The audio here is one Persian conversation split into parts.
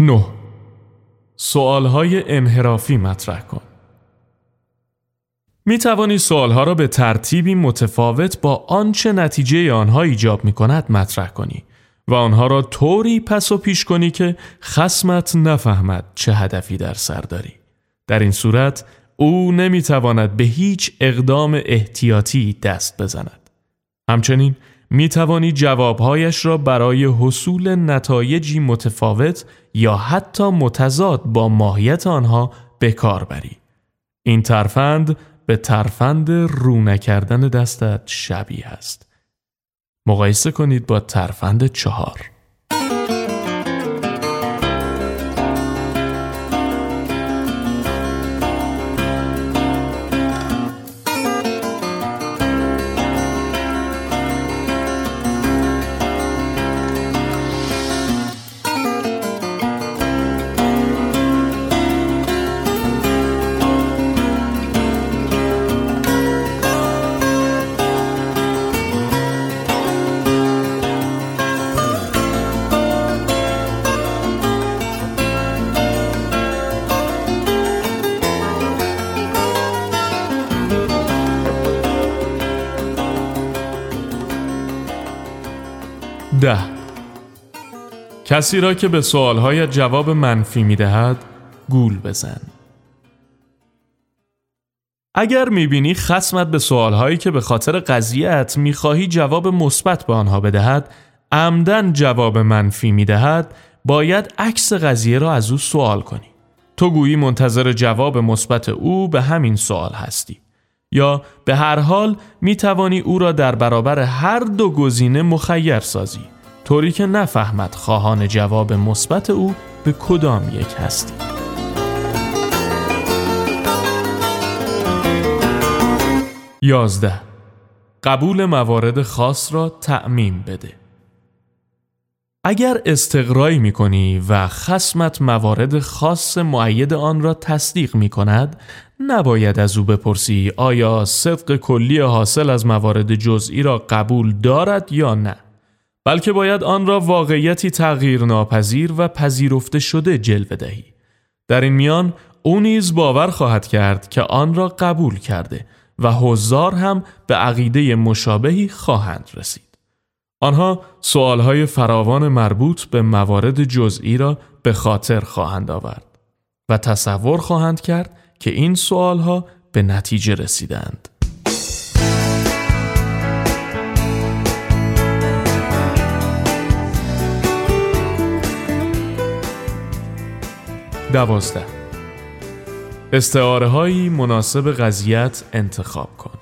9. سوالهای انحرافی مطرح کن. می توانی سوالها را به ترتیبی متفاوت با آنچه نتیجه آنها ایجاب می کند مطرح کنی و آنها را طوری پس و پیش کنی که خسمت نفهمد چه هدفی در سر داری. در این صورت او نمی تواند به هیچ اقدام احتیاطی دست بزند. همچنین می توانی جوابهایش را برای حصول نتایجی متفاوت یا حتی متضاد با ماهیت آنها به کار بری. این ترفند به ترفند رو نکردن دستت شبیه است. مقایسه کنید با ترفند چهار. ده. کسی را که به سوالهایت جواب منفی می دهد گول بزن. اگر می‌بینی خسمت به سوالهایی که به خاطر قضیت می‌خواهی جواب مثبت به آنها بدهد عمدن جواب منفی می‌دهد باید عکس قضیه را از او سوال کنی. تو گویی منتظر جواب مثبت او به همین سوال هستی. یا به هر حال می توانی او را در برابر هر دو گزینه مخیر سازی طوری که نفهمد خواهان جواب مثبت او به کدام یک هستی. یازده. قبول موارد خاص را تعمیم بده. اگر استقرایی می کنی و خسمت موارد خاص معید آن را تصدیق می کند نباید از او بپرسی آیا صدق کلی حاصل از موارد جزئی را قبول دارد یا نه؟ بلکه باید آن را واقعیتی تغییر ناپذیر و پذیرفته شده جلوه دهی. در این میان او نیز باور خواهد کرد که آن را قبول کرده و هزار هم به عقیده مشابهی خواهند رسید. آنها سوالهای فراوان مربوط به موارد جزئی را به خاطر خواهند آورد و تصور خواهند کرد که این سوالها به نتیجه رسیدند. دوازده استعاره هایی مناسب قضیت انتخاب کن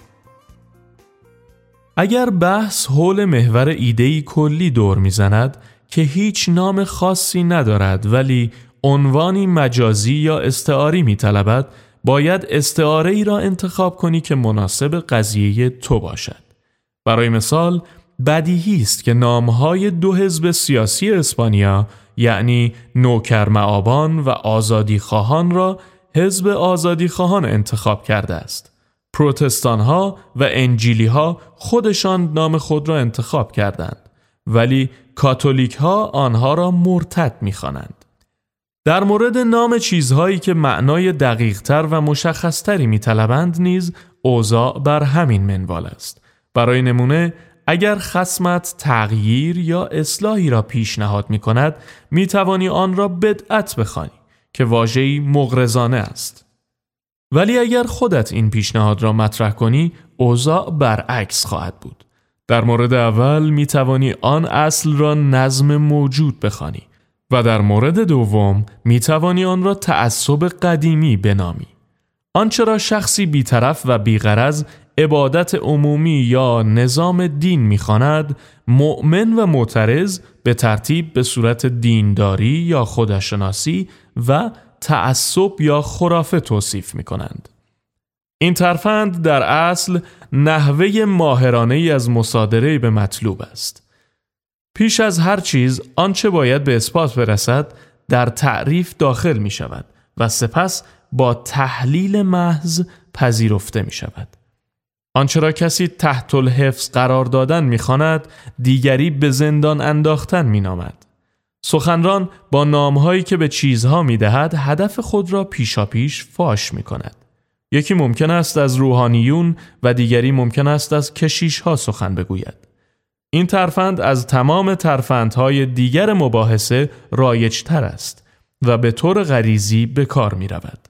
اگر بحث حول محور ایدهی کلی دور می‌زند که هیچ نام خاصی ندارد ولی عنوانی مجازی یا استعاری میطلبد باید استعاره ای را انتخاب کنی که مناسب قضیه تو باشد. برای مثال بدیهی است که نامهای دو حزب سیاسی اسپانیا یعنی نوکر معابان و آزادی خواهان را حزب آزادی خواهان انتخاب کرده است. پروتستان ها و انجیلی ها خودشان نام خود را انتخاب کردند ولی کاتولیک ها آنها را مرتد می‌خوانند. در مورد نام چیزهایی که معنای دقیقتر و مشخصتری میطلبند نیز اوضاع بر همین منوال است. برای نمونه اگر خسمت تغییر یا اصلاحی را پیشنهاد می کند می توانی آن را بدعت بخوانی که واژه‌ای مغرزانه است. ولی اگر خودت این پیشنهاد را مطرح کنی اوضاع برعکس خواهد بود. در مورد اول می توانی آن اصل را نظم موجود بخوانی و در مورد دوم می توانی آن را تعصب قدیمی بنامی. آنچه را شخصی بیطرف و بیغرز عبادت عمومی یا نظام دین می‌خواند مؤمن و معترض به ترتیب به صورت دینداری یا خودشناسی و تعصب یا خرافه توصیف می کنند. این ترفند در اصل نحوه ماهرانه ای از مصادره به مطلوب است. پیش از هر چیز آنچه باید به اثبات برسد در تعریف داخل می شود و سپس با تحلیل محض پذیرفته می شود. آنچه را کسی تحت الحفظ قرار دادن می‌خواند دیگری به زندان انداختن مینامد سخنران با نامهایی که به چیزها می دهد هدف خود را پیشاپیش فاش می کند. یکی ممکن است از روحانیون و دیگری ممکن است از کشیش ها سخن بگوید. این ترفند از تمام ترفندهای دیگر مباحثه رایجتر است و به طور غریزی به کار می رود.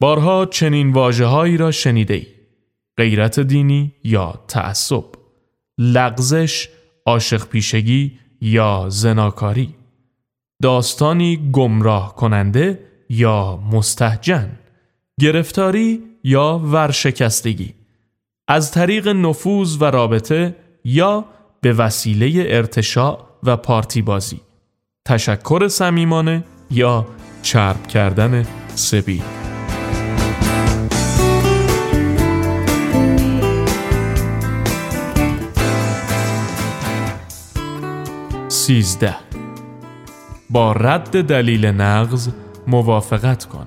بارها چنین واجه را شنیده ای. غیرت دینی یا تعصب لغزش، عاشق پیشگی یا زناکاری داستانی گمراه کننده یا مستهجن گرفتاری یا ورشکستگی از طریق نفوذ و رابطه یا به وسیله ارتشاع و پارتی بازی تشکر صمیمانه یا چرب کردن سبیل. سیزده. با رد دلیل نقض موافقت کن.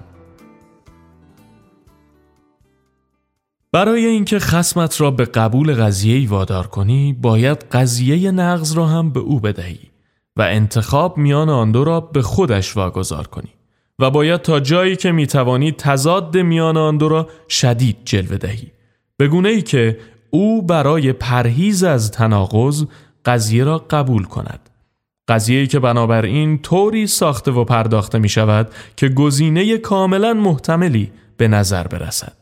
برای اینکه خسمت را به قبول قضیه وادار کنی باید قضیه نقض را هم به او بدهی و انتخاب میان آن دو را به خودش واگذار کنی و باید تا جایی که می‌توانی تضاد میان آن دو را شدید جلوه دهی به گونه ای که او برای پرهیز از تناقض قضیه را قبول کند قضیه‌ای که بنابراین طوری ساخته و پرداخته می شود که گزینه کاملا محتملی به نظر برسد.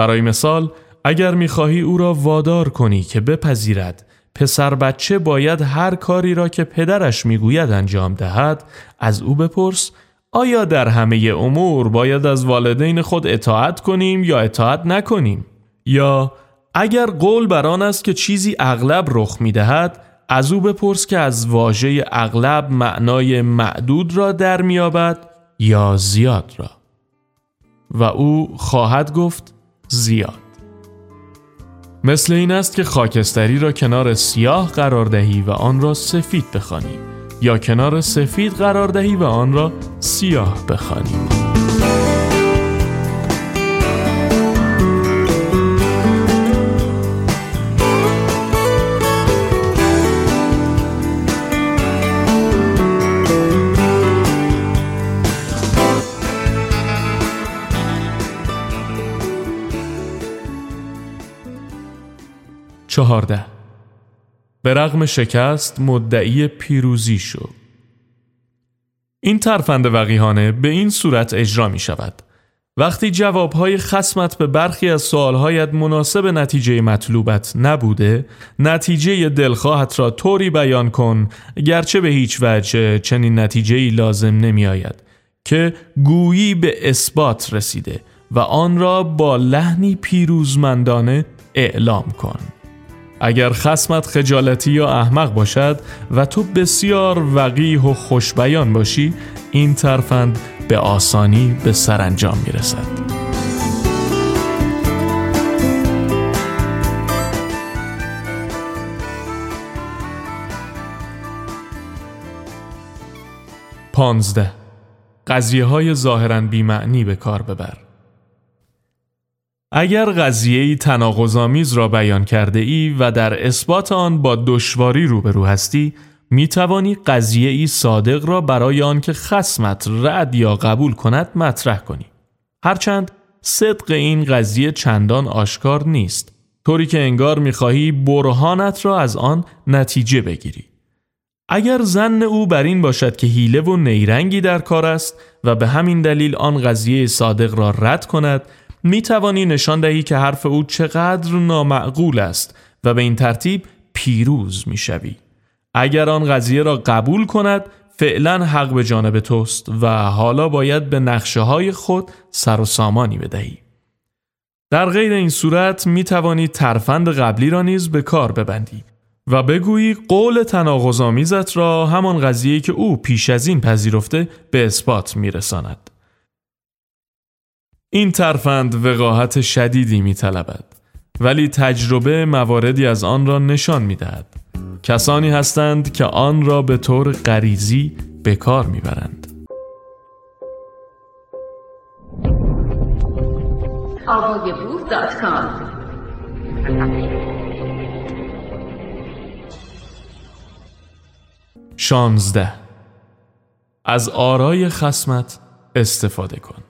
برای مثال اگر می خواهی او را وادار کنی که بپذیرد پسر بچه باید هر کاری را که پدرش می‌گوید انجام دهد از او بپرس آیا در همه امور باید از والدین خود اطاعت کنیم یا اطاعت نکنیم؟ یا اگر قول بر آن است که چیزی اغلب رخ می دهد از او بپرس که از واژه اغلب معنای معدود را در میابد یا زیاد را؟ و او خواهد گفت زیاد. مثل این است که خاکستری را کنار سیاه قرار دهی و آن را سفید بخوانی یا کنار سفید قرار دهی و آن را سیاه بخوانی. چهارده. به رغم شکست مدعی پیروزی شو. این ترفند وقیهانه به این صورت اجرا می شود. وقتی جوابهای خسمت به برخی از سوالهایت مناسب نتیجه مطلوبت نبوده نتیجه دلخواهت را طوری بیان کن گرچه به هیچ وجه چنین نتیجه لازم نمی آید که گویی به اثبات رسیده و آن را با لحنی پیروزمندانه اعلام کن. اگر خسمت خجالتی یا احمق باشد و تو بسیار وقیح و خوشبیان باشی این ترفند به آسانی به سرانجام می‌رسد. پانزده. قضیه های ظاهرا بیمعنی به کار ببر. اگر قضیه تناقض‌آمیز را بیان کرده ای و در اثبات آن با دشواری روبرو هستی می توانی قضیه ای صادق را برای آنکه خسمت رد یا قبول کند مطرح کنی. هرچند صدق این قضیه چندان آشکار نیست. طوری که انگار می‌خواهی برهانت را از آن نتیجه بگیری. اگر زن او بر این باشد که حیله و نیرنگی در کار است و به همین دلیل آن قضیه صادق را رد کند می توانی نشان دهی که حرف او چقدر نامعقول است و به این ترتیب پیروز می شوی. اگر آن قضیه را قبول کند فعلا حق به جانب توست و حالا باید به نقشه های خود سر و سامانی بدهی. در غیر این صورت می توانی ترفند قبلی را نیز به کار ببندی و بگویی قول تناقض‌آمیزت را همان قضیه که او پیش از این پذیرفته به اثبات می رساند. این ترفند وقاحت شدیدی می طلبد. ولی تجربه مواردی از آن را نشان می دهد. کسانی هستند که آن را به طور غریزی به کار می برند. شانزده از آرای خسمت استفاده کن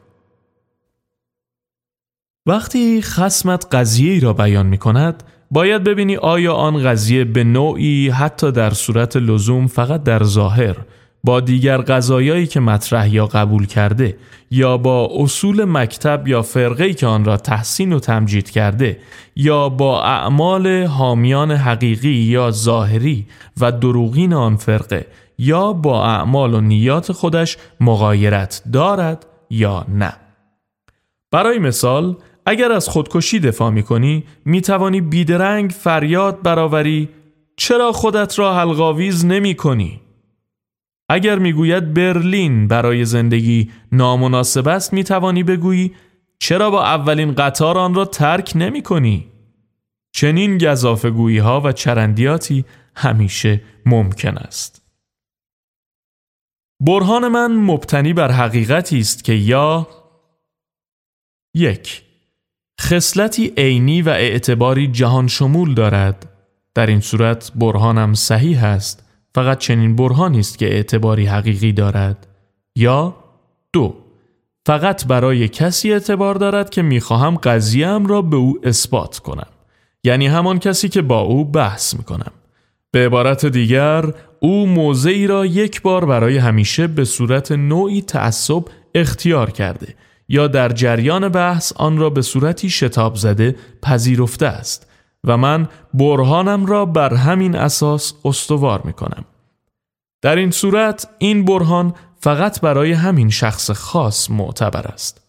وقتی خسمت قضیه را بیان می کند باید ببینی آیا آن قضیه به نوعی حتی در صورت لزوم فقط در ظاهر با دیگر قضایایی که مطرح یا قبول کرده یا با اصول مکتب یا فرقه که آن را تحسین و تمجید کرده یا با اعمال حامیان حقیقی یا ظاهری و دروغین آن فرقه یا با اعمال و نیات خودش مغایرت دارد یا نه. برای مثال اگر از خودکشی دفاع می کنی می توانی بیدرنگ فریاد برآوری چرا خودت را حلقاویز نمی کنی؟ اگر می‌گوید برلین برای زندگی نامناسب است می توانی بگویی چرا با اولین قطار آن را ترک نمی کنی؟ چنین گذافگویی ها و چرندیاتی همیشه ممکن است. برهان من مبتنی بر حقیقتی است که یا یک خصلتی عینی و اعتباری جهان شمول دارد. در این صورت برهانم صحیح است. فقط چنین برهانی است که اعتباری حقیقی دارد. یا دو فقط برای کسی اعتبار دارد که می‌خواهم قضیم را به او اثبات کنم. یعنی همان کسی که با او بحث می‌کنم. به عبارت دیگر او موضعی را یک بار برای همیشه به صورت نوعی تعصب اختیار کرده. یا در جریان بحث آن را به صورتی شتاب زده پذیرفته است و من برهانم را بر همین اساس استوار می کنم. در این صورت این برهان فقط برای همین شخص خاص معتبر است.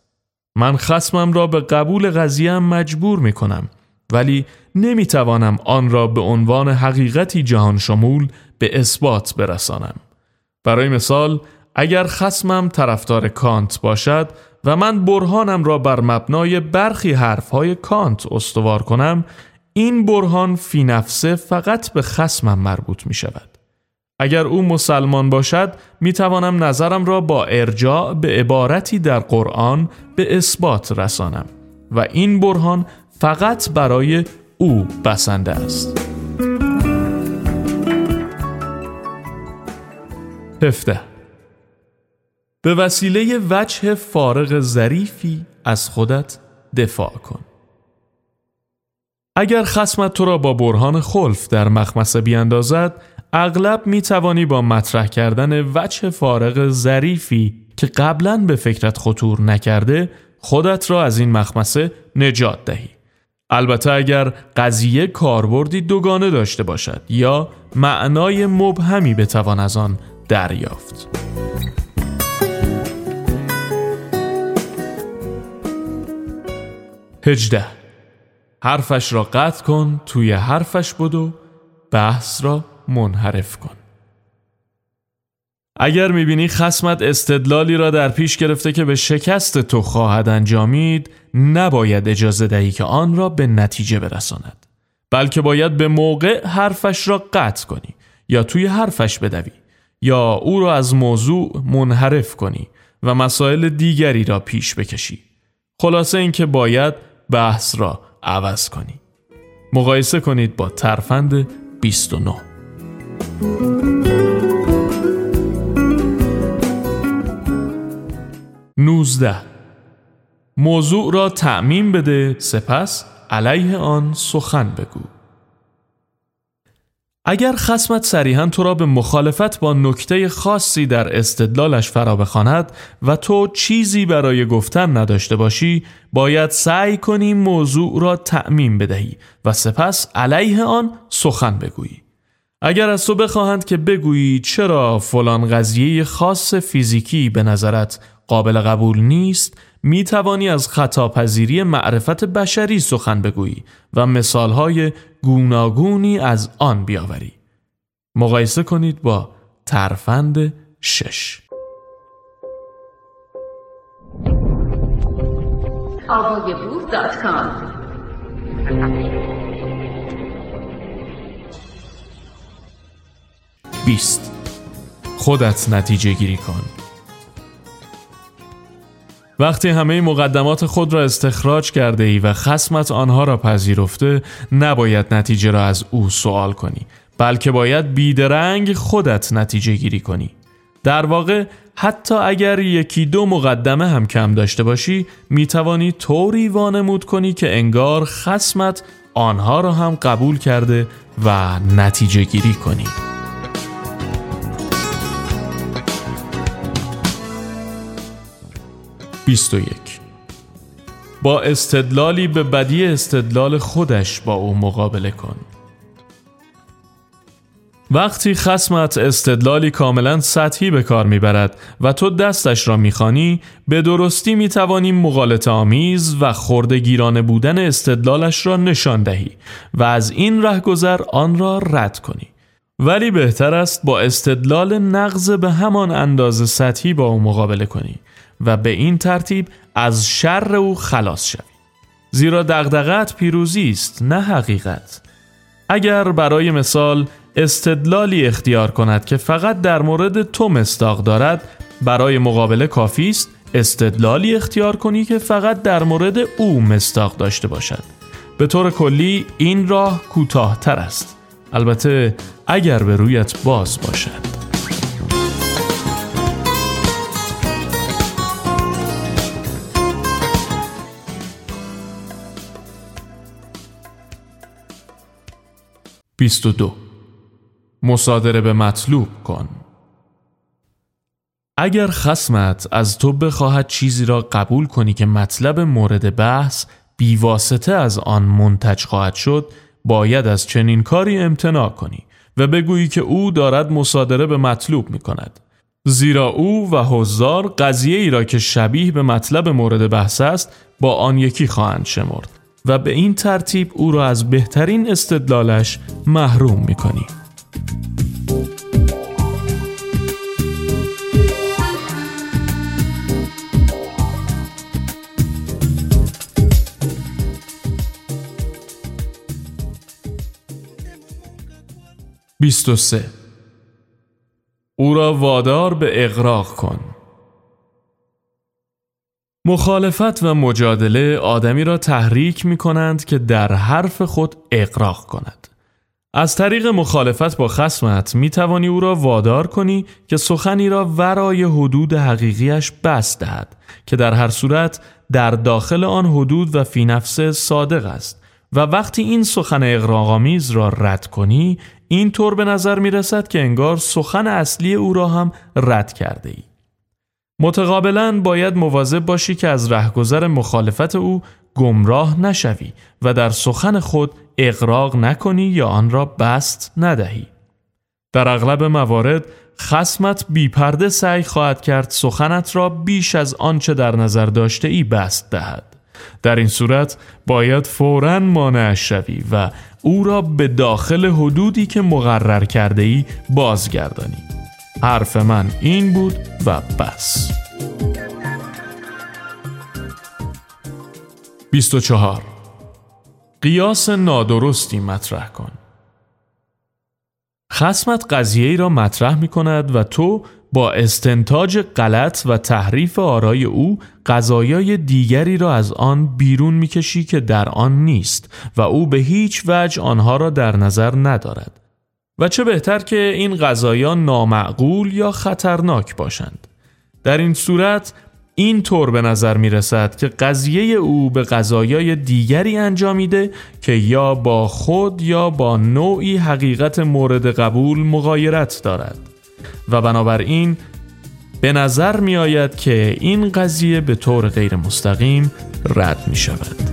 من خسمم را به قبول قضیه مجبور می کنم ولی نمی توانم آن را به عنوان حقیقتی جهان شمول به اثبات برسانم. برای مثال اگر خسمم طرفدار کانت باشد و من برهانم را بر مبنای برخی حرفهای کانت استوار کنم این برهان فی نفسه فقط به خسمم مربوط می شود. اگر او مسلمان باشد می توانم نظرم را با ارجاع به عبارتی در قرآن به اثبات رسانم و این برهان فقط برای او بسنده است. هفته به وسیله وجه فارغ ظریفی از خودت دفاع کن. اگر خسمت تو را با برهان خلف در مخمسه بیاندازد اغلب می توانی با مطرح کردن وجه فارغ ظریفی که قبلا به فکرت خطور نکرده خودت را از این مخمسه نجات دهی. البته اگر قضیه کاربردی دوگانه داشته باشد یا معنای مبهمی بتوان از آن دریافت. هجده حرفش را قطع کن توی حرفش بدو بحث را منحرف کن. اگر می‌بینی خسمت استدلالی را در پیش گرفته که به شکست تو خواهد انجامید نباید اجازه دهی که آن را به نتیجه برساند. بلکه باید به موقع حرفش را قطع کنی یا توی حرفش بدوی یا او را از موضوع منحرف کنی و مسائل دیگری را پیش بکشی. خلاصه اینکه باید بحث را عوض کنی. مقایسه کنید با ترفند 29 19 موضوع را تعمین بده سپس علیه آن سخن بگو. اگر خسمت صریحا تو را به مخالفت با نکته خاصی در استدلالش فرا بخواند و تو چیزی برای گفتن نداشته باشی باید سعی کنی موضوع را تعمین بدهی و سپس علیه آن سخن بگویی. اگر از تو بخواهند که بگویی چرا فلان قضیه خاص فیزیکی به نظرت قابل قبول نیست می توانی از خطاپذیری معرفت بشری سخن بگویی و مثالهای گوناگونی از آن بیاوری. مقایسه کنید با ترفند شش. بیست. خودت نتیجه گیری کن. وقتی همه مقدمات خود را استخراج کرده ای و خسمت آنها را پذیرفته نباید نتیجه را از او سوال کنی بلکه باید بیدرنگ خودت نتیجه گیری کنی. در واقع حتی اگر یکی دو مقدمه هم کم داشته باشی می توانی طوری وانمود کنی که انگار خسمت آنها را هم قبول کرده و نتیجه گیری کنی. 21 با استدلالی به بدی استدلال خودش با او مقابله کن. وقتی خسمت استدلالی کاملا سطحی به کار می‌برد و تو دستش را می‌خوانی به درستی می‌توانی مغالط آمیز و خردگیرانه بودن استدلالش را نشان دهی و از این رهگذر آن را رد کنی. ولی بهتر است با استدلال نقض به همان اندازه سطحی با او مقابله کنی. و به این ترتیب از شر او خلاص شوی زیرا دغدغت پیروزی است نه حقیقت. اگر برای مثال استدلالی اختیار کند که فقط در مورد تو مستاق دارد برای مقابله کافی است استدلالی اختیار کنی که فقط در مورد او مستاق داشته باشد. به طور کلی این راه کوتاهتر است. البته اگر به رویت باز باشد. 22 مصادره به مطلوب کن. اگر خسمت از تو بخواهد چیزی را قبول کنی که مطلب مورد بحث بیواسطه از آن منتج خواهد شد باید از چنین کاری امتناع کنی و بگویی که او دارد مصادره به مطلوب می کند زیرا او و حضار قضیه ای را که شبیه به مطلب مورد بحث است با آن یکی خواهند شمرد. و به این ترتیب او را از بهترین استدلالش محروم می کنی. بیست او را وادار به اقراق کن مخالفت و مجادله آدمی را تحریک می کنند که در حرف خود اقراق کند. از طریق مخالفت با خسمت می توانی او را وادار کنی که سخنی را ورای حدود حقیقیش بست دهد که در هر صورت در داخل آن حدود و فی نفسه صادق است و وقتی این سخن اقراغامیز را رد کنی این طور به نظر می رسد که انگار سخن اصلی او را هم رد کرده ای. متقابلا باید مواظب باشی که از رهگذر مخالفت او گمراه نشوی و در سخن خود اقراق نکنی یا آن را بست ندهی. در اغلب موارد خسمت بیپرده سعی خواهد کرد سخنت را بیش از آنچه در نظر داشته ای بست دهد. در این صورت باید فوراً مانعش شوی و او را به داخل حدودی که مقرر کرده ای بازگردانی. حرف من این بود و بس. 24 قیاس نادرستی مطرح کن. خسمت قضیه ای را مطرح می کند و تو با استنتاج غلط و تحریف آرای او قضایای دیگری را از آن بیرون می‌کشی که در آن نیست و او به هیچ وجه آنها را در نظر ندارد. و چه بهتر که این غذایا نامعقول یا خطرناک باشند در این صورت این طور به نظر می رسد که قضیه او به قضایای دیگری انجامیده که یا با خود یا با نوعی حقیقت مورد قبول مغایرت دارد و بنابراین به نظر می آید که این قضیه به طور غیر مستقیم رد می شود.